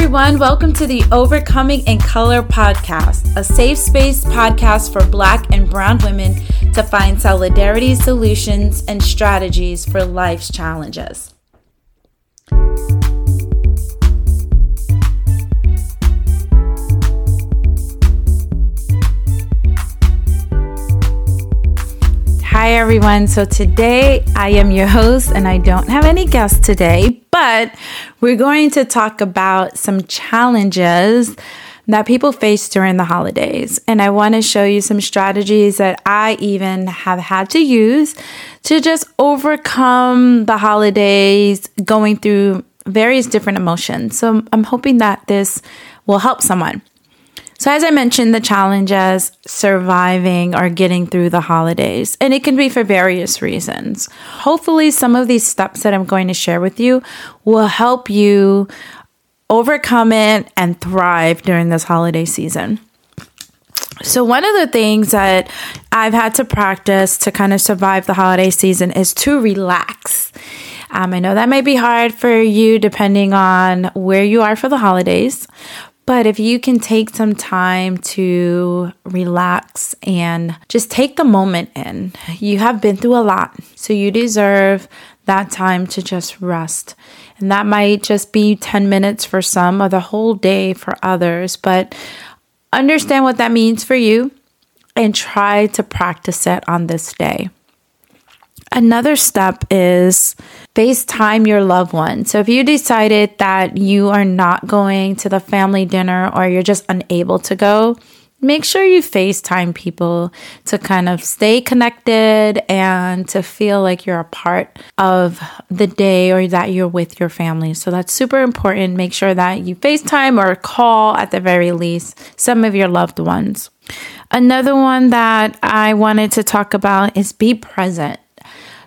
everyone. Welcome to the Overcoming in Color podcast, a safe space podcast for Black and Brown women to find solidarity solutions and strategies for life's challenges. Hi, everyone. So today I am your host, and I don't have any guests today, but we're going to talk about some challenges that people face during the holidays. And I want to show you some strategies that I even have had to use to just overcome the holidays going through various different emotions. So I'm hoping that this will help someone. So, as I mentioned, the challenges surviving or getting through the holidays, and it can be for various reasons. Hopefully, some of these steps that I'm going to share with you will help you overcome it and thrive during this holiday season. So, one of the things that I've had to practice to kind of survive the holiday season is to relax. Um, I know that may be hard for you depending on where you are for the holidays, but if you can take some time to relax and just take the moment in, you have been through a lot. So you deserve that time to just rest. And that might just be 10 minutes for some or the whole day for others. But understand what that means for you and try to practice it on this day. Another step is FaceTime your loved one. So if you decided that you are not going to the family dinner or you're just unable to go, make sure you FaceTime people to kind of stay connected and to feel like you're a part of the day or that you're with your family. So that's super important. Make sure that you FaceTime or call at the very least some of your loved ones. Another one that I wanted to talk about is be present.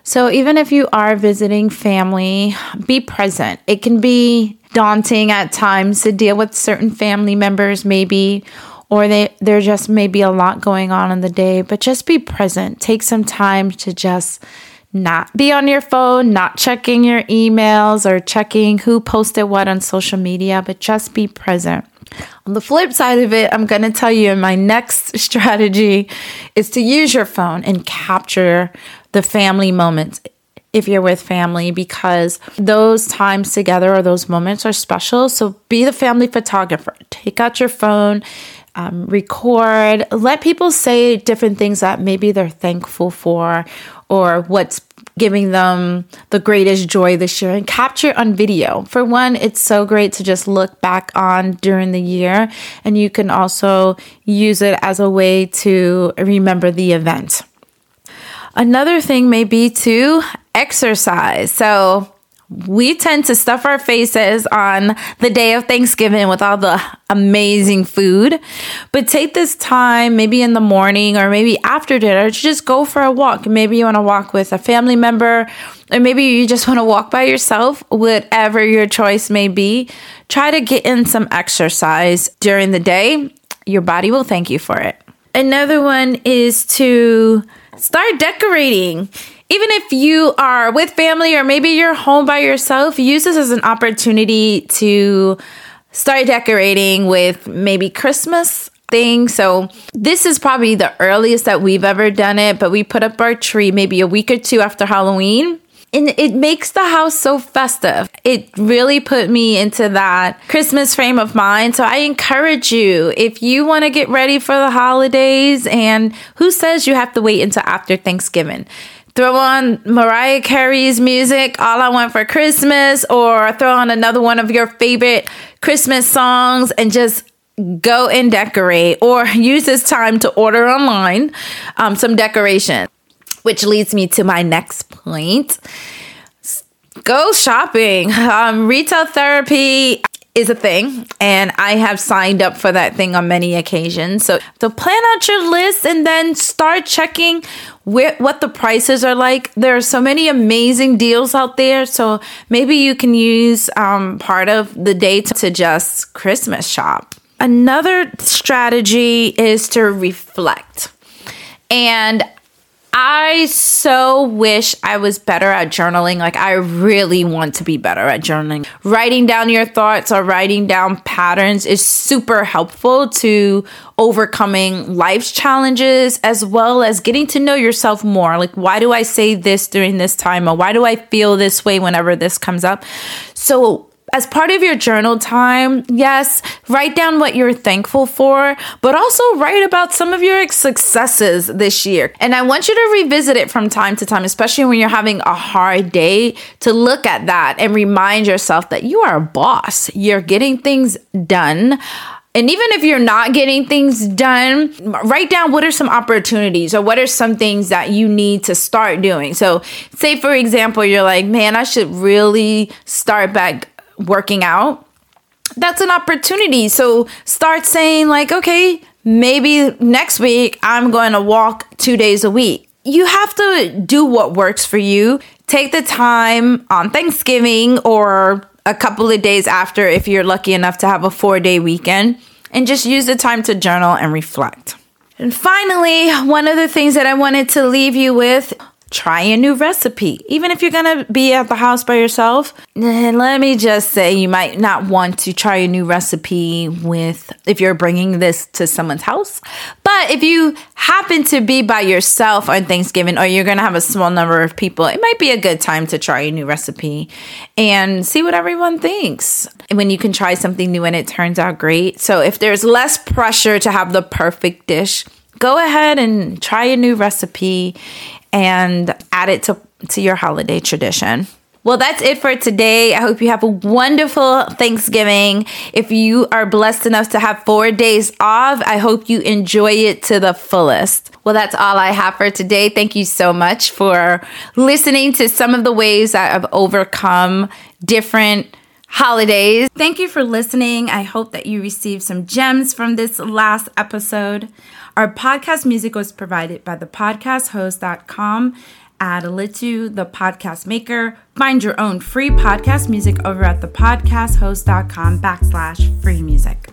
So, even if you are visiting family, be present. It can be daunting at times to deal with certain family members, maybe, or they, there just may be a lot going on in the day, but just be present. Take some time to just not be on your phone, not checking your emails or checking who posted what on social media, but just be present. On the flip side of it, I'm going to tell you my next strategy is to use your phone and capture the family moments if you're with family because those times together or those moments are special. So be the family photographer. Take out your phone, um, record, let people say different things that maybe they're thankful for or what's giving them the greatest joy this year and capture on video. For one, it's so great to just look back on during the year, and you can also use it as a way to remember the event. Another thing may be to exercise. So, we tend to stuff our faces on the day of Thanksgiving with all the amazing food. But take this time, maybe in the morning or maybe after dinner, to just go for a walk. Maybe you want to walk with a family member, or maybe you just want to walk by yourself, whatever your choice may be. Try to get in some exercise during the day. Your body will thank you for it. Another one is to start decorating. Even if you are with family or maybe you're home by yourself, use this as an opportunity to start decorating with maybe Christmas things. So, this is probably the earliest that we've ever done it, but we put up our tree maybe a week or two after Halloween and it makes the house so festive. It really put me into that Christmas frame of mind. So I encourage you if you want to get ready for the holidays, and who says you have to wait until after Thanksgiving? Throw on Mariah Carey's music, All I Want for Christmas, or throw on another one of your favorite Christmas songs and just go and decorate, or use this time to order online um, some decoration which leads me to my next point. Go shopping. Um, retail therapy is a thing, and I have signed up for that thing on many occasions. So, so plan out your list and then start checking what the prices are like. There are so many amazing deals out there. So maybe you can use um, part of the day to just Christmas shop. Another strategy is to reflect. And I so wish I was better at journaling. Like, I really want to be better at journaling. Writing down your thoughts or writing down patterns is super helpful to overcoming life's challenges as well as getting to know yourself more. Like, why do I say this during this time? Or why do I feel this way whenever this comes up? So, as part of your journal time, yes, write down what you're thankful for, but also write about some of your successes this year. And I want you to revisit it from time to time, especially when you're having a hard day, to look at that and remind yourself that you are a boss. You're getting things done. And even if you're not getting things done, write down what are some opportunities or what are some things that you need to start doing. So, say for example, you're like, man, I should really start back working out, that's an opportunity. So start saying, like, okay, maybe next week I'm going to walk two days a week. You have to do what works for you. Take the time on Thanksgiving or a couple of days after if you're lucky enough to have a four day weekend and just use the time to journal and reflect. And finally, one of the things that I wanted to leave you with try a new recipe. Even if you're going to be at the house by yourself, let me just say you might not want to try a new recipe with if you're bringing this to someone's house. But if you happen to be by yourself on Thanksgiving or you're going to have a small number of people, it might be a good time to try a new recipe and see what everyone thinks. And when you can try something new and it turns out great. So if there's less pressure to have the perfect dish, go ahead and try a new recipe and add it to, to your holiday tradition. Well, that's it for today. I hope you have a wonderful Thanksgiving. If you are blessed enough to have four days off, I hope you enjoy it to the fullest. Well, that's all I have for today. Thank you so much for listening to some of the ways that I've overcome different holidays. Thank you for listening. I hope that you received some gems from this last episode. Our podcast music was provided by thepodcasthost.com. Add Alitu, the podcast maker. Find your own free podcast music over at thepodcasthost.com backslash free music.